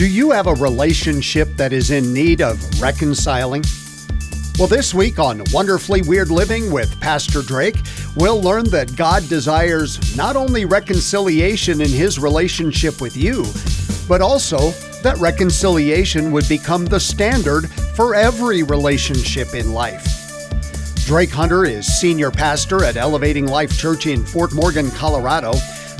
Do you have a relationship that is in need of reconciling? Well, this week on Wonderfully Weird Living with Pastor Drake, we'll learn that God desires not only reconciliation in his relationship with you, but also that reconciliation would become the standard for every relationship in life. Drake Hunter is senior pastor at Elevating Life Church in Fort Morgan, Colorado,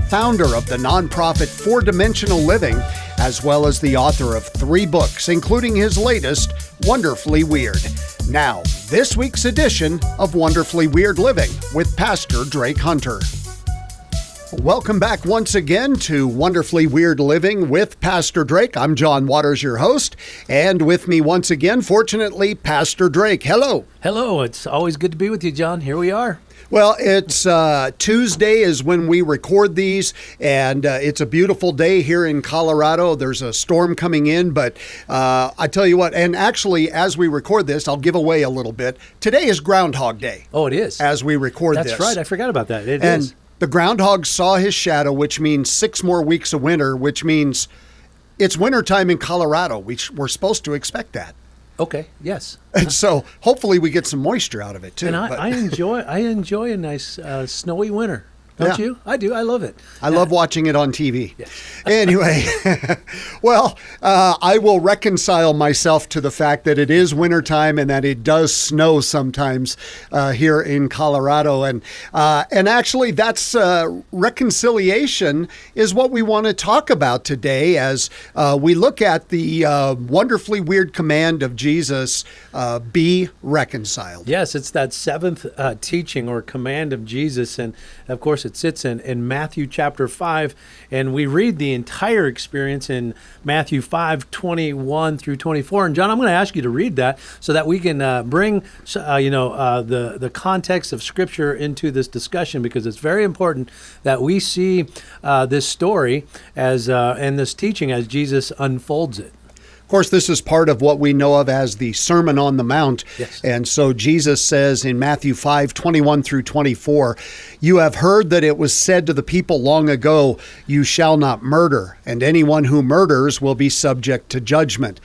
founder of the nonprofit Four Dimensional Living, as well as the author of three books, including his latest, Wonderfully Weird. Now, this week's edition of Wonderfully Weird Living with Pastor Drake Hunter. Welcome back once again to Wonderfully Weird Living with Pastor Drake. I'm John Waters, your host, and with me once again, fortunately, Pastor Drake. Hello. Hello. It's always good to be with you, John. Here we are. Well, it's uh, Tuesday is when we record these, and uh, it's a beautiful day here in Colorado. There's a storm coming in, but uh, I tell you what, and actually, as we record this, I'll give away a little bit. Today is Groundhog Day. Oh, it is. As we record That's this. right. I forgot about that. It and is. the groundhog saw his shadow, which means six more weeks of winter, which means it's wintertime in Colorado. We sh- we're supposed to expect that. Okay. Yes. And so hopefully we get some moisture out of it too. And I, I enjoy I enjoy a nice uh, snowy winter. Don't Yeah. you? I do. I love it. I love watching it on TV. anyway, well, uh, I will reconcile myself to the fact that it is wintertime and that it does snow sometimes uh, here in Colorado, and uh, and actually that's uh, reconciliation is what we want to talk about today as uh, we look at the uh, wonderfully weird command of Jesus: uh, "Be reconciled." Yes, it's that seventh uh, teaching or command of Jesus. And of course, it sits in, in Matthew chapter 5. And we read the entire experience in Matthew 5 21 through 24. And John, I'm going to ask you to read that so that we can uh, bring uh, you know, uh, the, the context of Scripture into this discussion because it's very important that we see uh, this story as uh, and this teaching as Jesus unfolds it. Of course, this is part of what we know of as the Sermon on the Mount. Yes. And so Jesus says in Matthew 5 21 through 24, You have heard that it was said to the people long ago, You shall not murder, and anyone who murders will be subject to judgment.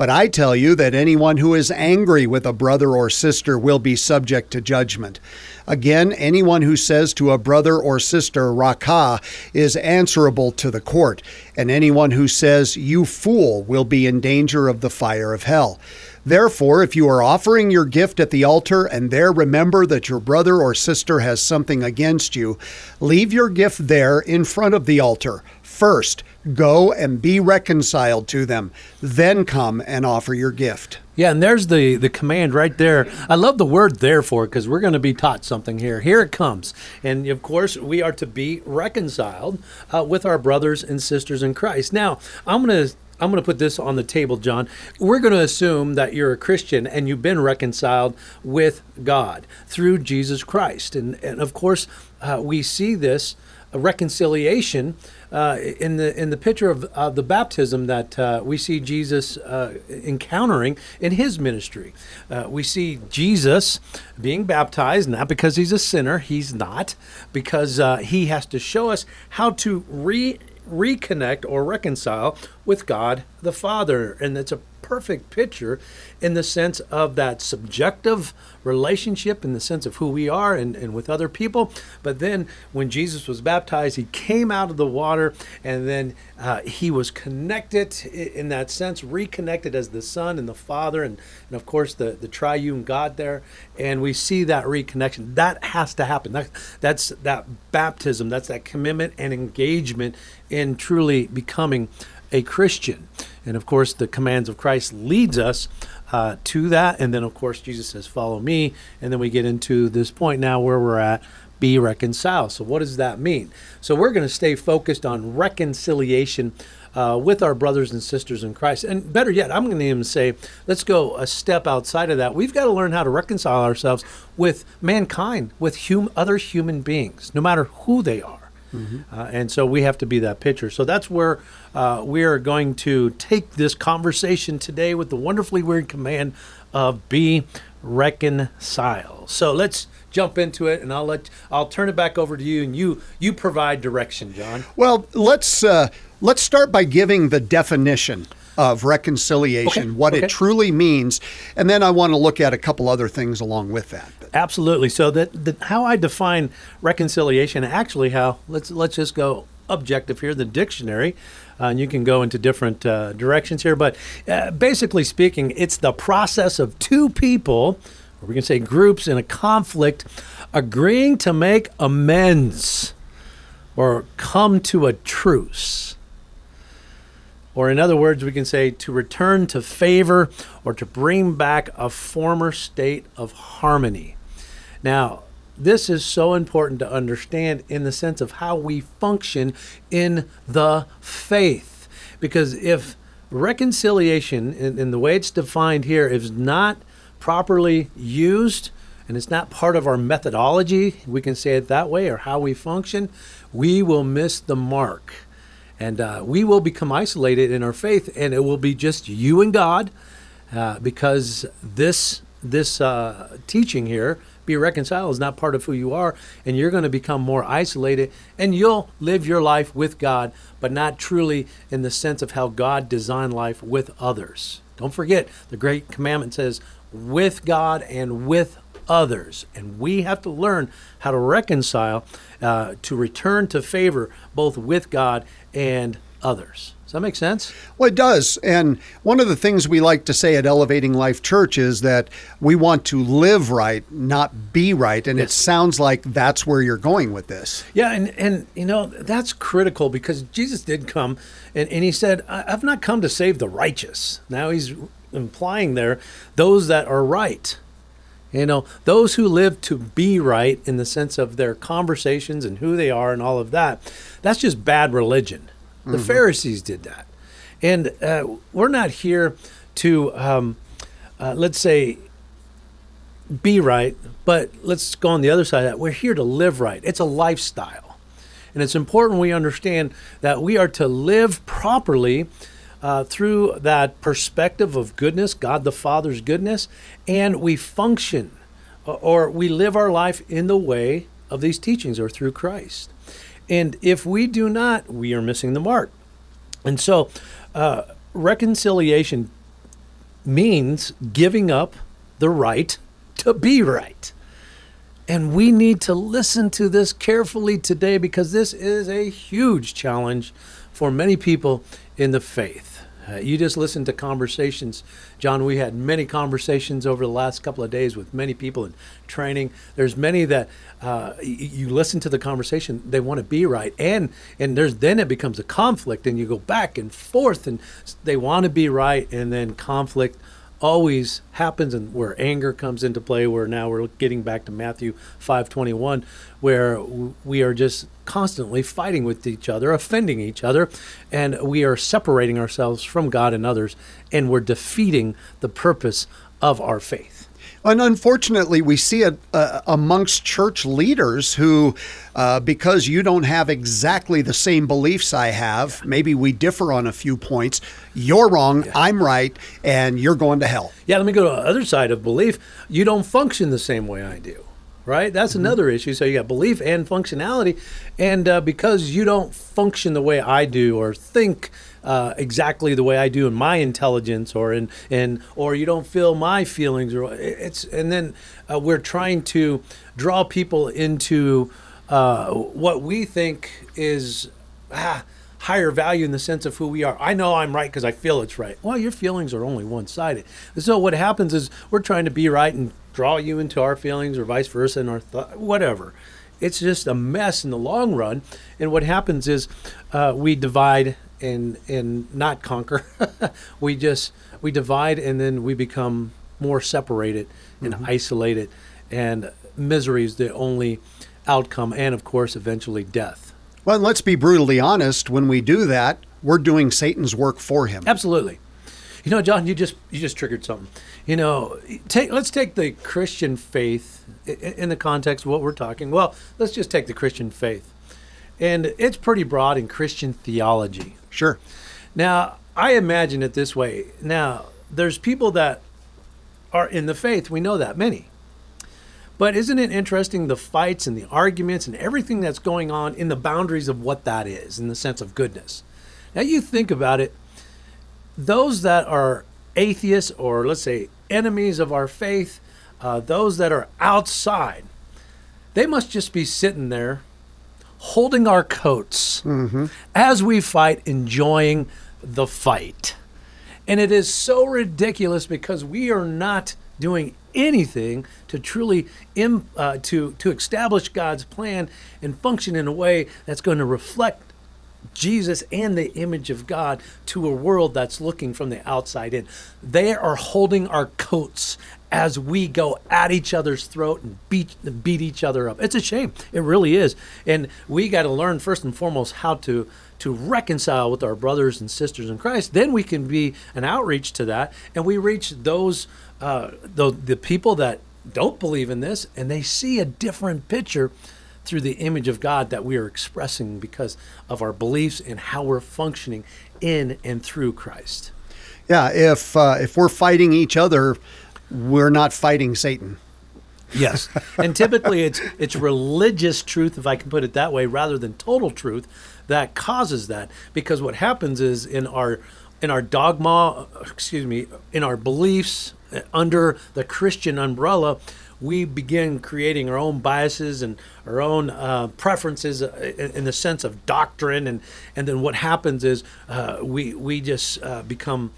But I tell you that anyone who is angry with a brother or sister will be subject to judgment. Again, anyone who says to a brother or sister, Raca, is answerable to the court, and anyone who says, You fool, will be in danger of the fire of hell. Therefore, if you are offering your gift at the altar and there remember that your brother or sister has something against you, leave your gift there in front of the altar. First, go and be reconciled to them, then come and offer your gift. Yeah, and there's the the command right there. I love the word therefore because we're going to be taught something here. Here it comes. And of course, we are to be reconciled uh, with our brothers and sisters in Christ. Now, I'm going to I'm going to put this on the table, John. We're going to assume that you're a Christian and you've been reconciled with God through Jesus Christ. And, and of course, uh, we see this uh, reconciliation uh, in the in the picture of uh, the baptism that uh, we see Jesus uh, encountering in his ministry. Uh, we see Jesus being baptized not because he's a sinner, he's not, because uh, he has to show us how to re reconnect or reconcile with God the Father, and it's a perfect picture in the sense of that subjective relationship in the sense of who we are and, and with other people. But then when jesus was baptized he came out of the water and then uh, he was connected in that sense reconnected as the son and the father and, and of course the, the triune god there. And we see that reconnection. That has to happen. That, that's that baptism that's that commitment and engagement in truly becoming a Christian. And of course, the commands of Christ leads us uh, to that. And then, of course, Jesus says, "Follow me." And then we get into this point now where we're at. Be reconciled. So, what does that mean? So, we're going to stay focused on reconciliation uh, with our brothers and sisters in Christ. And better yet, I'm going to even say, let's go a step outside of that. We've got to learn how to reconcile ourselves with mankind, with hum- other human beings, no matter who they are. Uh, and so we have to be that pitcher. So that's where uh, we are going to take this conversation today with the wonderfully weird command of be reconcile. So let's jump into it, and I'll let I'll turn it back over to you, and you you provide direction, John. Well, let's uh, let's start by giving the definition of reconciliation, Okay, what okay. it truly means, and then I want to look at a couple other things along with that. Absolutely. So that, that how I define reconciliation, actually, how let's let's just go objective here, the dictionary, uh, and you can go into different uh, directions here. But uh, basically speaking, it's the process of two people, or we can say groups in a conflict, agreeing to make amends or come to a truce. Or, in other words, we can say to return to favor or to bring back a former state of harmony. Now, this is so important to understand in the sense of how we function in the faith. Because if reconciliation, in, in the way it's defined here, is not properly used, and it's not part of our methodology, we can say it that way, or how we function, we will miss the mark and uh, we will become isolated in our faith, and it will be just you and God, uh, because this this uh, teaching here, be reconciled, is not part of who you are, and you're going to become more isolated, and you'll live your life with God, but not truly in the sense of how God designed life with others. Don't forget, the great commandment says, "with God and with others. And we have to learn how to reconcile, uh, to return to favor both with God and others. Does that make sense? Well, it does. And one of the things we like to say at Elevating Life Church is that we want to live right, not be right. And it sounds like that's where you're going with this. Yeah, and, and you know, that's critical because Jesus did come and, and he said, I've not come to save the righteous. Now he's implying there those that are right. You know, those who live to be right in the sense of their conversations and who they are and all of that, that's just bad religion. The Pharisees did that. And uh, we're not here to, um, uh, let's say, be right, but let's go on the other side of that. We're here to live right. It's a lifestyle. And it's important we understand that we are to live properly uh, through that perspective of goodness, God the Father's goodness, and we function or- or we live our life in the way of these teachings or through Christ. And if we do not, we are missing the mark. And so, uh, reconciliation means giving up the right to be right. And we need to listen to this carefully today because this is a huge challenge for many people in the faith. Uh, you just listen to conversations. John, we had many conversations over the last couple of days with many people in training. There's many that uh, y- you listen to the conversation, they want to be right. And and there's then it becomes a conflict and you go back and forth and they want to be right and then conflict always happens and where anger comes into play where now we're getting back to Matthew 5:21 where we are just constantly fighting with each other offending each other and we are separating ourselves from God and others and we're defeating the purpose of our faith And unfortunately, we see it uh, amongst church leaders who, uh, because you don't have exactly the same beliefs I have, maybe we differ on a few points. You're wrong, I'm right, and you're going to hell. Yeah, let me go to the other side of belief. You don't function the same way I do, right? That's another issue. So you got belief and functionality, and uh, because you don't function the way I do or think uh, exactly the way I do in my intelligence or in in or you don't feel my feelings or it's and then uh, we're trying to draw people into uh, what we think is ah, higher value in the sense of who we are. I know I'm right because I feel it's right. Well, your feelings are only one sided. So what happens is we're trying to be right and draw you into our feelings or vice versa and our th- whatever. It's just a mess in the long run. And what happens is uh, we divide and and not conquer. we just we divide and then we become more separated and mm-hmm. isolated. And misery is the only outcome, and of course, eventually death. Well, let's be brutally honest. When we do that, we're doing Satan's work for him. Absolutely. You know, John, you just you just triggered something. You know, take let's take the Christian faith in the context of what we're talking. Well, let's just take the Christian faith, and it's pretty broad in Christian theology. Sure. Now, I imagine it this way. Now, there's people that are in the faith. We know that many. But isn't it interesting the fights and the arguments and everything that's going on in the boundaries of what that is in the sense of goodness? Now, you think about it, those that are atheists or let's say enemies of our faith, uh, those that are outside, they must just be sitting there holding our coats as we fight, enjoying the fight. And it is so ridiculous because we are not doing anything to truly Im, uh, to to establish God's plan and function in a way that's going to reflect Jesus and the image of God to a world that's looking from the outside in. They are holding our coats as we go at each other's throat and beat beat each other up. It's a shame. It really is. And we got to learn first and foremost how to to reconcile with our brothers and sisters in Christ. Then we can be an outreach to that, and we reach those uh, the the people that don't believe in this, and they see a different picture through the image of God that we are expressing because of our beliefs and how we're functioning in and through Christ. Yeah, if uh, if we're fighting each other, we're not fighting Satan. Yes, and typically it's it's religious truth, if I can put it that way, rather than total truth, that causes that. Because what happens is in our in our dogma, excuse me, in our beliefs under the Christian umbrella, we begin creating our own biases and our own uh, preferences uh, in, in the sense of doctrine, and and then what happens is uh, we we just uh, become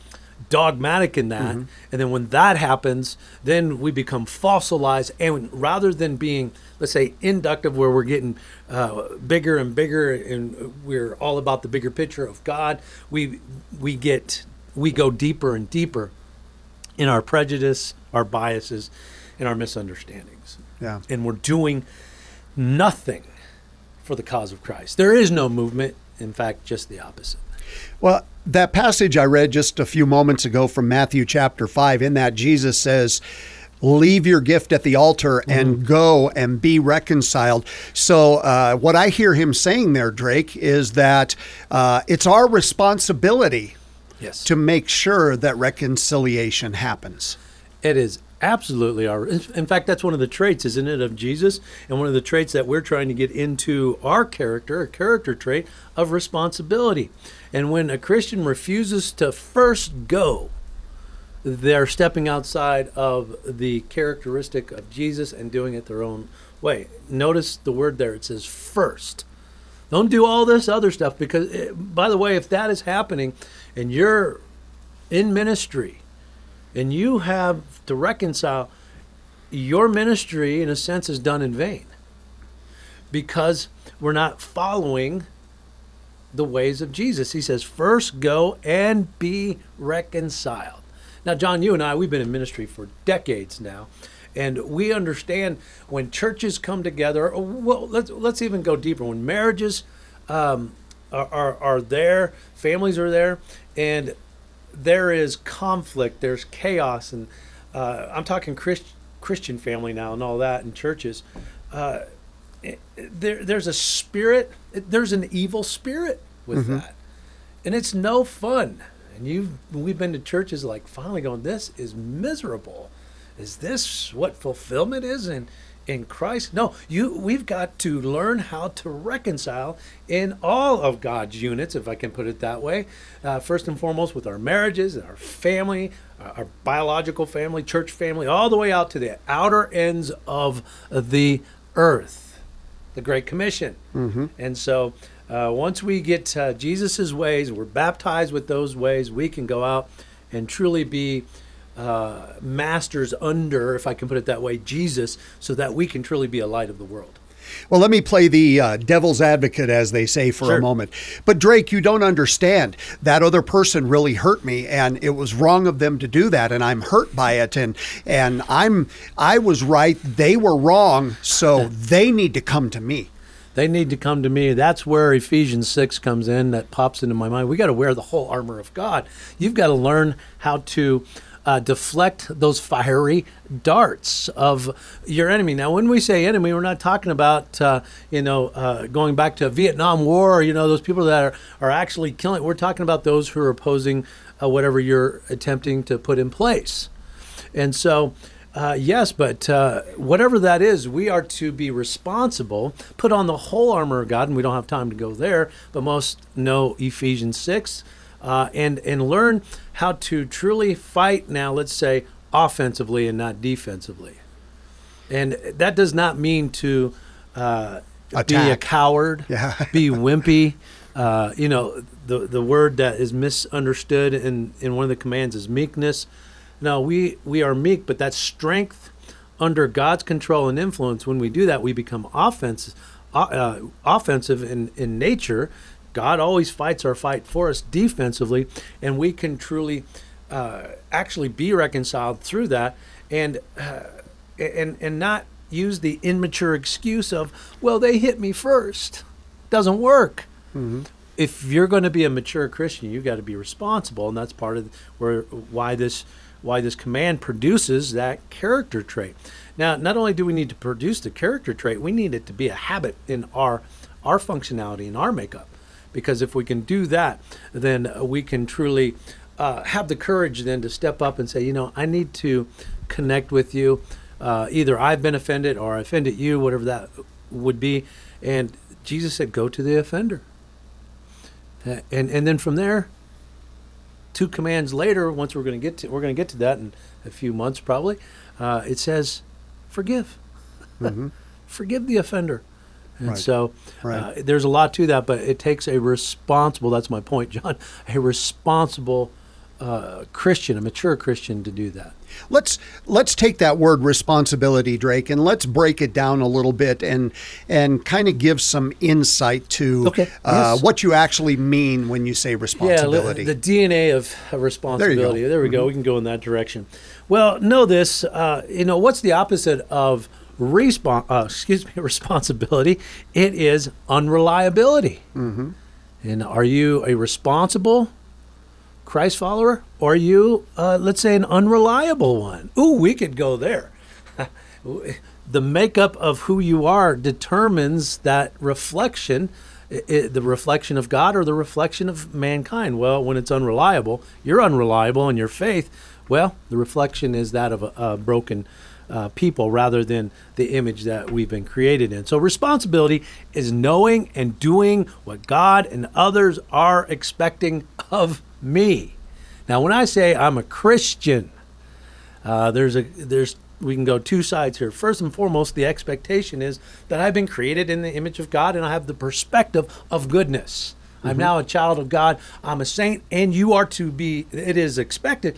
dogmatic in that. And then when that happens then we become fossilized. And rather than being let's say inductive where we're getting uh, bigger and bigger and we're all about the bigger picture of god we we get we go deeper and deeper in our prejudice our biases and our misunderstandings. Yeah. and we're doing nothing for the cause of christ. There is no movement. In fact just the opposite Well, that passage I read just a few moments ago from Matthew chapter 5, in that Jesus says, Leave your gift at the altar and go and be reconciled. So, uh, what I hear him saying there, Drake, is that uh, it's our responsibility yes to make sure that reconciliation happens. It is absolutely our. In in fact, that's one of the traits, isn't it, of Jesus, and one of the traits that we're trying to get into our character, a character trait of responsibility. And when a Christian refuses to first go, they're stepping outside of the characteristic of Jesus and doing it their own way. Notice the word there; it says first. Don't do all this other stuff because, eh, by the way, if that is happening, and you're in ministry and you have to reconcile your ministry in a sense is done in vain because we're not following the ways of Jesus. He says, first go and be reconciled. Now, John, you and I, we've been in ministry for decades now, and we understand when churches come together. Well, let's let's even go deeper. When marriages um, are, are are there, families are there, and there is conflict, there's chaos, and uh, I'm talking Christ, Christian family now and all that, and churches. Uh, it- there, there's a spirit, there's an evil spirit with that, and it's no fun. And you, we've been to churches like finally going, this is miserable. Is this what fulfillment is in in Christ? No, you. We've got to learn how to reconcile in all of God's units, if I can put it that way. Uh, first and foremost, with our marriages, our family, our, our biological family, church family, all the way out to the outer ends of the earth, the Great Commission. And so, uh, once we get uh, Jesus' ways, we're baptized with those ways, we can go out and truly be uh, masters under, if I can put it that way, Jesus, so that we can truly be a light of the world. Well, let me play the uh, devil's advocate, as they say, for Sure. a moment. But Drake, you don't understand. That other person really hurt me, and it was wrong of them to do that, and I'm hurt by it. And and I'm I was right, they were wrong, so they need to come to me. They need to come to me. That's where Ephesians 6 comes in, that pops into my mind. We got to wear the whole armor of God. You've got to learn how to uh, deflect those fiery darts of your enemy. Now, when we say enemy, we're not talking about, uh, you know, uh, going back to Vietnam War, you know, those people that are, are actually killing. We're talking about those who are opposing uh, whatever you're attempting to put in place. And so, uh, yes, but uh, whatever that is, we are to be responsible, put on the whole armor of God, and we don't have time to go there, but most know Ephesians 6. Uh, and and learn how to truly fight. Now, let's say offensively and not defensively, and that does not mean to uh, be a coward, Yeah. be wimpy. Uh, you know, the the word that is misunderstood in in one of the commands is meekness. No, we we are meek, but that's strength under God's control and influence. When we do that, we become offense, uh, offensive in in nature. God always fights our fight for us defensively, and we can truly uh, actually be reconciled through that, and uh, and and not use the immature excuse of, well, they hit me first. Doesn't work if you're going to be a mature Christian, you've got to be responsible, and that's part of where why this why this command produces that character trait. Now, not only do we need to produce the character trait, we need it to be a habit in our our functionality in our makeup, because if we can do that, then we can truly uh, have the courage then to step up and say, you know, I need to connect with you. Uh, either I've been offended or I offended you, whatever that would be. And Jesus said, go to the offender. And and then from there, two commands later, once we're going to get to we're going to get to that in a few months probably. Uh, it says, forgive, forgive the offender. And Right. so Right. uh, there's a lot to that, but it takes a responsible. That's my point, John. A responsible uh, Christian, a mature Christian, to do that. Let's let's take that word responsibility, Drake, and let's break it down a little bit and and kind of give some insight to Okay, uh, yes. what you actually mean when you say responsibility. li- the DNA of uh, responsibility. There, we go. We can go in that direction. Well, know this. Uh, you know what's the opposite of respon- uh, Excuse me, responsibility. It is unreliability. Mm-hmm. And are you a responsible Christ follower, or are you, uh, let's say, an unreliable one? Ooh, we could go there. the makeup of who you are determines that reflection i- i- the reflection of God or the reflection of mankind. Well, when it's unreliable, you're unreliable in your faith. Well, the reflection is that of a, a broken uh, people rather than the image that we've been created in. So, responsibility is knowing and doing what God and others are expecting of me. Now, when I say I'm a Christian, uh, there's a there's we can go two sides here. First and foremost, the expectation is that I've been created in the image of God and I have the perspective of goodness. I'm now a child of God. I'm a saint, and you are to be. It is expected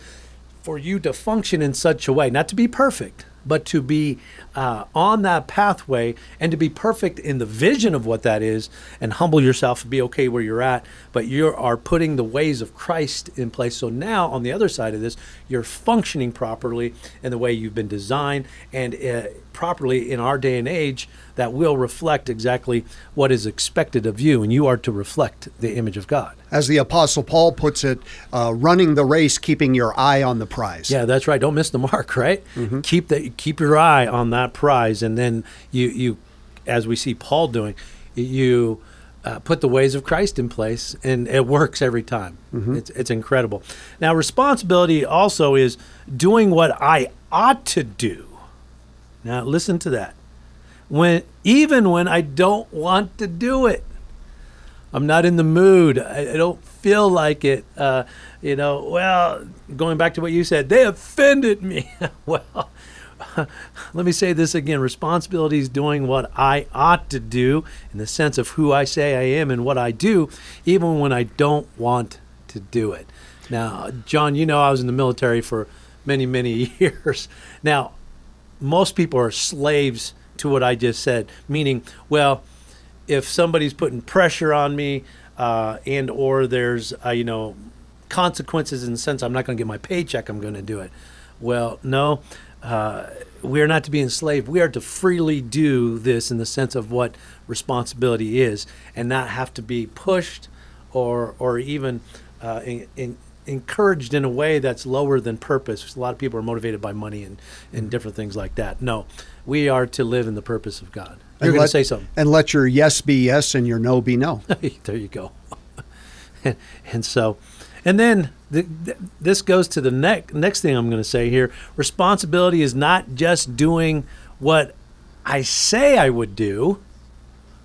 for you to function in such a way, not to be perfect, but to be uh, on that pathway and to be perfect in the vision of what that is and humble yourself and be okay where you're at. But you are putting the ways of Christ in place. So now, on the other side of this, you're functioning properly in the way you've been designed and uh, properly in our day and age that will reflect exactly what is expected of you. And you are to reflect the image of God. As the Apostle Paul puts it, uh, running the race, keeping your eye on the prize. Yeah, that's right. Don't miss the mark, right? Keep the keep your eye on that prize, and then you you, as we see Paul doing, you uh, put the ways of Christ in place, and it works every time. It's it's incredible. Now, responsibility also is doing what I ought to do. Now, listen to that. When even when I don't want to do it. I'm not in the mood. I, I don't feel like it. Uh, you know, well, going back to what you said, they offended me. well, let me say this again responsibility is doing what I ought to do in the sense of who I say I am and what I do, even when I don't want to do it. Now, John, you know I was in the military for many, many years. Now, most people are slaves to what I just said, meaning, well, if somebody's putting pressure on me uh, and or there's uh, you know consequences in the sense I'm not going to get my paycheck, I'm going to do it. Well, no, uh, we are not to be enslaved. We are to freely do this in the sense of what responsibility is, and not have to be pushed or or even uh, in, in, encouraged in a way that's lower than purpose. A lot of people are motivated by money and, and different things like that. No, we are to live in the purpose of God. You're going to say something. And let your yes be yes and your no be no. there you go. and, and so, and then the, th- this goes to the next next thing I'm going to say here. Responsibility is not just doing what I say I would do,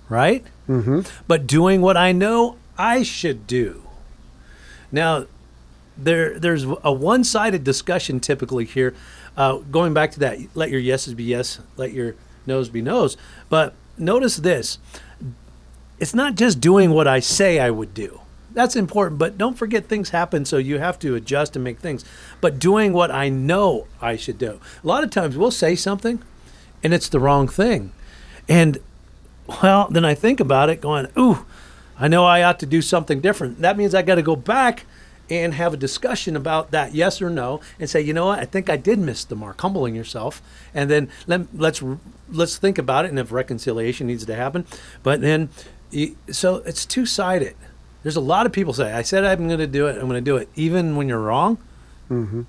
right? Mm-hmm. But doing what I know I should do. Now, there there's a one-sided discussion typically here. Uh, going back to that, let your yeses be yes, let your noes be noes. But notice this: it's not just doing what I say I would do. That's important, but don't forget things happen, so you have to adjust and make things. But doing what I know I should do. A lot of times we'll say something, and it's the wrong thing, and well, then I think about it, going, "Ooh, I know I ought to do something different." That means I got to go back and have a discussion about that yes or no and say you know what i think i did miss the mark humbling yourself and then let, let's let's think about it and if reconciliation needs to happen but then so it's two-sided there's a lot of people say i said i'm going to do it i'm going to do it even when you're wrong. Mm-hmm.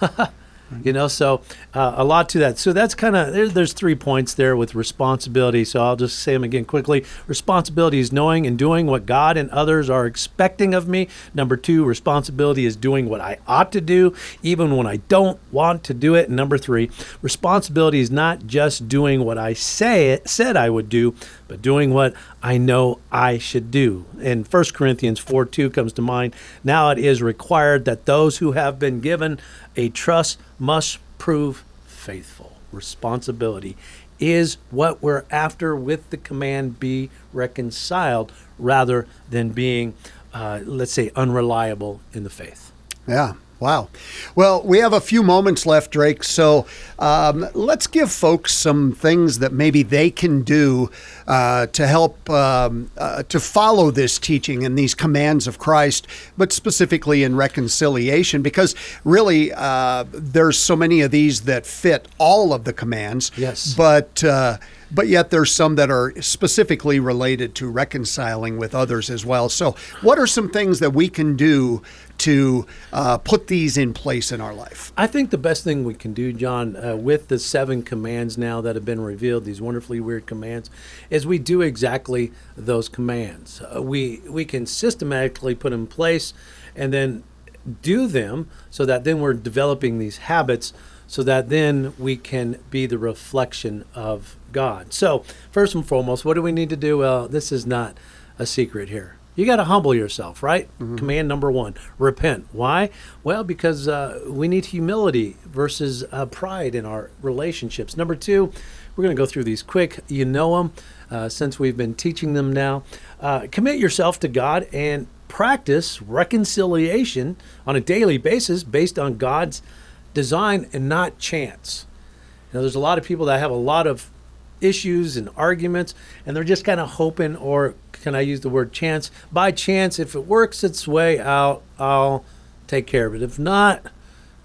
you know so uh, a lot to that. So that's kind of there, there's three points there with responsibility. So i'll just say them again quickly. Responsibility is knowing and doing what god and others are expecting of me. Number two responsibility is doing what i ought to do even when i don't want to do it. And number three responsibility is not just doing what i say it, said i would do but doing what I know I should do. And 1 Corinthians 4 2 comes to mind. Now it is required that those who have been given a trust must prove faithful. Responsibility is what we're after with the command be reconciled rather than being, uh, let's say, unreliable in the faith. Yeah. Wow. Well, we have a few moments left, Drake. So um, let's give folks some things that maybe they can do uh, to help um, uh, to follow this teaching and these commands of Christ, but specifically in reconciliation, because really uh, there's so many of these that fit all of the commands. Yes. But uh, but yet there's some that are specifically related to reconciling with others as well. So, what are some things that we can do to uh, put these in place in our life? I think the best thing we can do, John, uh, with the seven commands now that have been revealed, these wonderfully weird commands, is we do exactly those commands. Uh, we we can systematically put them in place, and then do them so that then we're developing these habits so that then we can be the reflection of God. So, first and foremost, what do we need to do? Well, this is not a secret here. You got to humble yourself, right? Mm-hmm. Command number one repent. Why? Well, because uh, we need humility versus uh, pride in our relationships. Number two, we're going to go through these quick. You know them uh, since we've been teaching them now. Uh, commit yourself to God and practice reconciliation on a daily basis based on God's design and not chance. You know, there's a lot of people that have a lot of issues and arguments, and they're just kind of hoping, or can I use the word chance? By chance, if it works its way out, I'll take care of it. If not,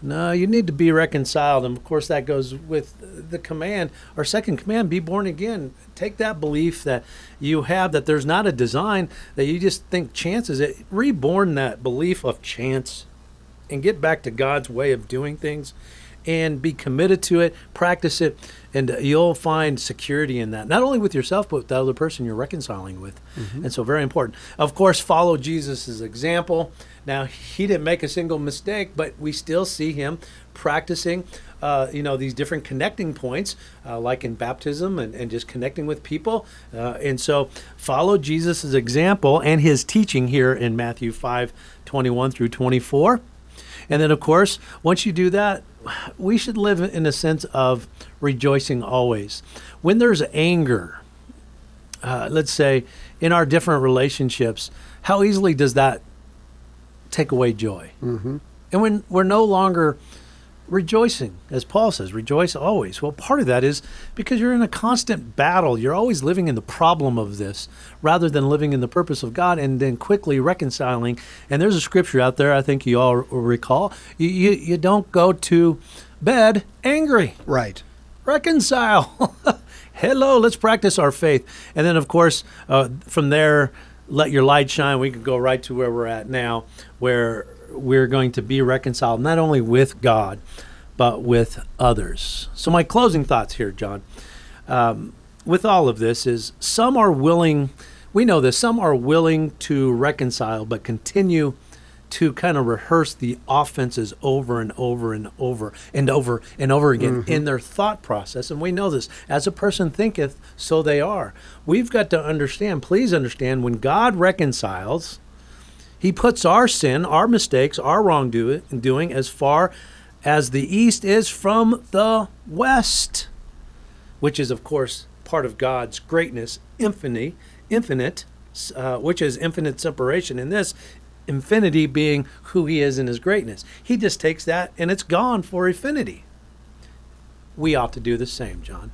no, you need to be reconciled. And of course, that goes with the command, our second command be born again. Take that belief that you have that there's not a design, that you just think chance is it. Reborn that belief of chance and get back to God's way of doing things and be committed to it, practice it, and you'll find security in that. Not only with yourself, but with the other person you're reconciling with. Mm-hmm. And so, very important. Of course, follow Jesus' example. Now, he didn't make a single mistake, but we still see him practicing. Uh, you know these different connecting points, uh, like in baptism and, and just connecting with people. Uh, and so follow Jesus' example and his teaching here in Matthew 5 21 through 24. And then, of course, once you do that, we should live in a sense of rejoicing always. When there's anger, uh, let's say in our different relationships, how easily does that take away joy? Mm-hmm. And when we're no longer rejoicing, as Paul says, rejoice always. Well, part of that is because you're in a constant battle. You're always living in the problem of this rather than living in the purpose of God and then quickly reconciling. And there's a scripture out there I think you all recall. You, you, you don't go to bed angry. Right. Reconcile. Hello, let's practice our faith. And then, of course, uh, from there, let your light shine. We can go right to where we're at now, where we're going to be reconciled not only with God, but with others. So, my closing thoughts here, John, um, with all of this is some are willing, we know this, some are willing to reconcile, but continue to kind of rehearse the offenses over and over and over and over and over again mm-hmm. in their thought process. And we know this as a person thinketh, so they are. We've got to understand, please understand, when God reconciles, He puts our sin, our mistakes, our wrongdoing doing as far as the east is from the west, which is, of course, part of God's greatness, infinity, infinite, uh, which is infinite separation. In this, infinity being who He is in His greatness. He just takes that and it's gone for infinity. We ought to do the same, John.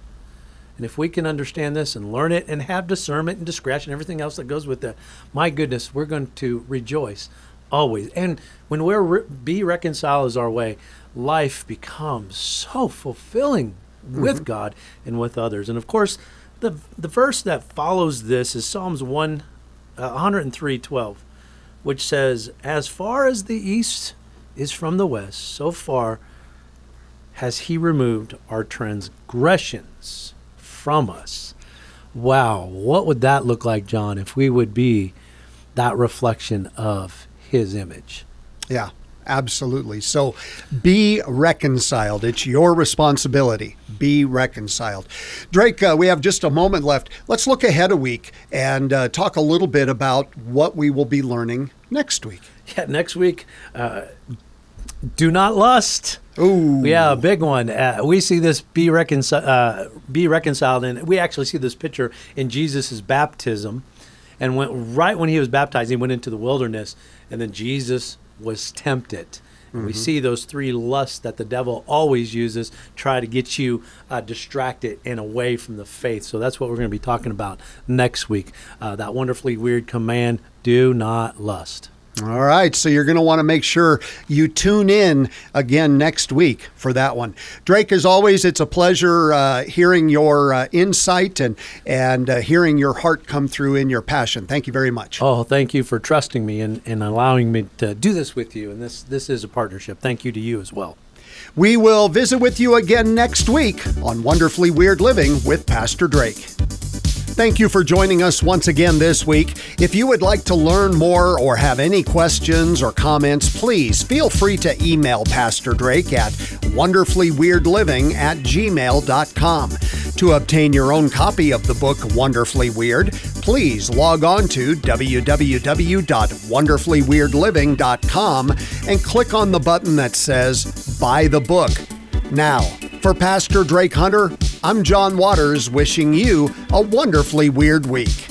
And if we can understand this and learn it and have discernment and discretion, and everything else that goes with that, my goodness, we're going to rejoice always. And when we're re- be reconciled as our way, life becomes so fulfilling mm-hmm. with God and with others. And of course, the the verse that follows this is Psalms 1 uh, 103:12, which says, "As far as the east is from the west, so far has he removed our transgressions from us." Wow, what would that look like, John, if we would be that reflection of his image? Yeah, Absolutely. So be reconciled. It's your responsibility. Be reconciled. Drake, uh, we have just a moment left. Let's look ahead a week and uh, talk a little bit about what we will be learning next week. Yeah, next week, uh, do not lust. Ooh. Yeah, a big one. Uh, we see this be, reconciled. uh, be reconciled, and we actually see this picture in Jesus' baptism. And went right when he was baptized, he went into the wilderness, and then Jesus was tempted. Mm-hmm. We see those three lusts that the devil always uses try to get you uh, distracted and away from the faith. So that's what we're going to be talking about next week. Uh, that wonderfully weird command: do not lust. All right, so you're going to want to make sure you tune in again next week for that one. Drake, as always, it's a pleasure uh, hearing your uh, insight and and uh, hearing your heart come through in your passion. Thank you very much. Oh, thank you for trusting me and, and allowing me to do this with you. And this this is a partnership. Thank you to you as well. We will visit with you again next week on Wonderfully Weird Living with Pastor Drake. Thank you for joining us once again this week. If you would like to learn more or have any questions or comments, please feel free to email Pastor Drake at wonderfullyweirdliving at gmail.com. To obtain your own copy of the book Wonderfully Weird, please log on to www.wonderfullyweirdliving.com and click on the button that says Buy the Book. Now, for Pastor Drake Hunter, I'm John Waters wishing you a wonderfully weird week.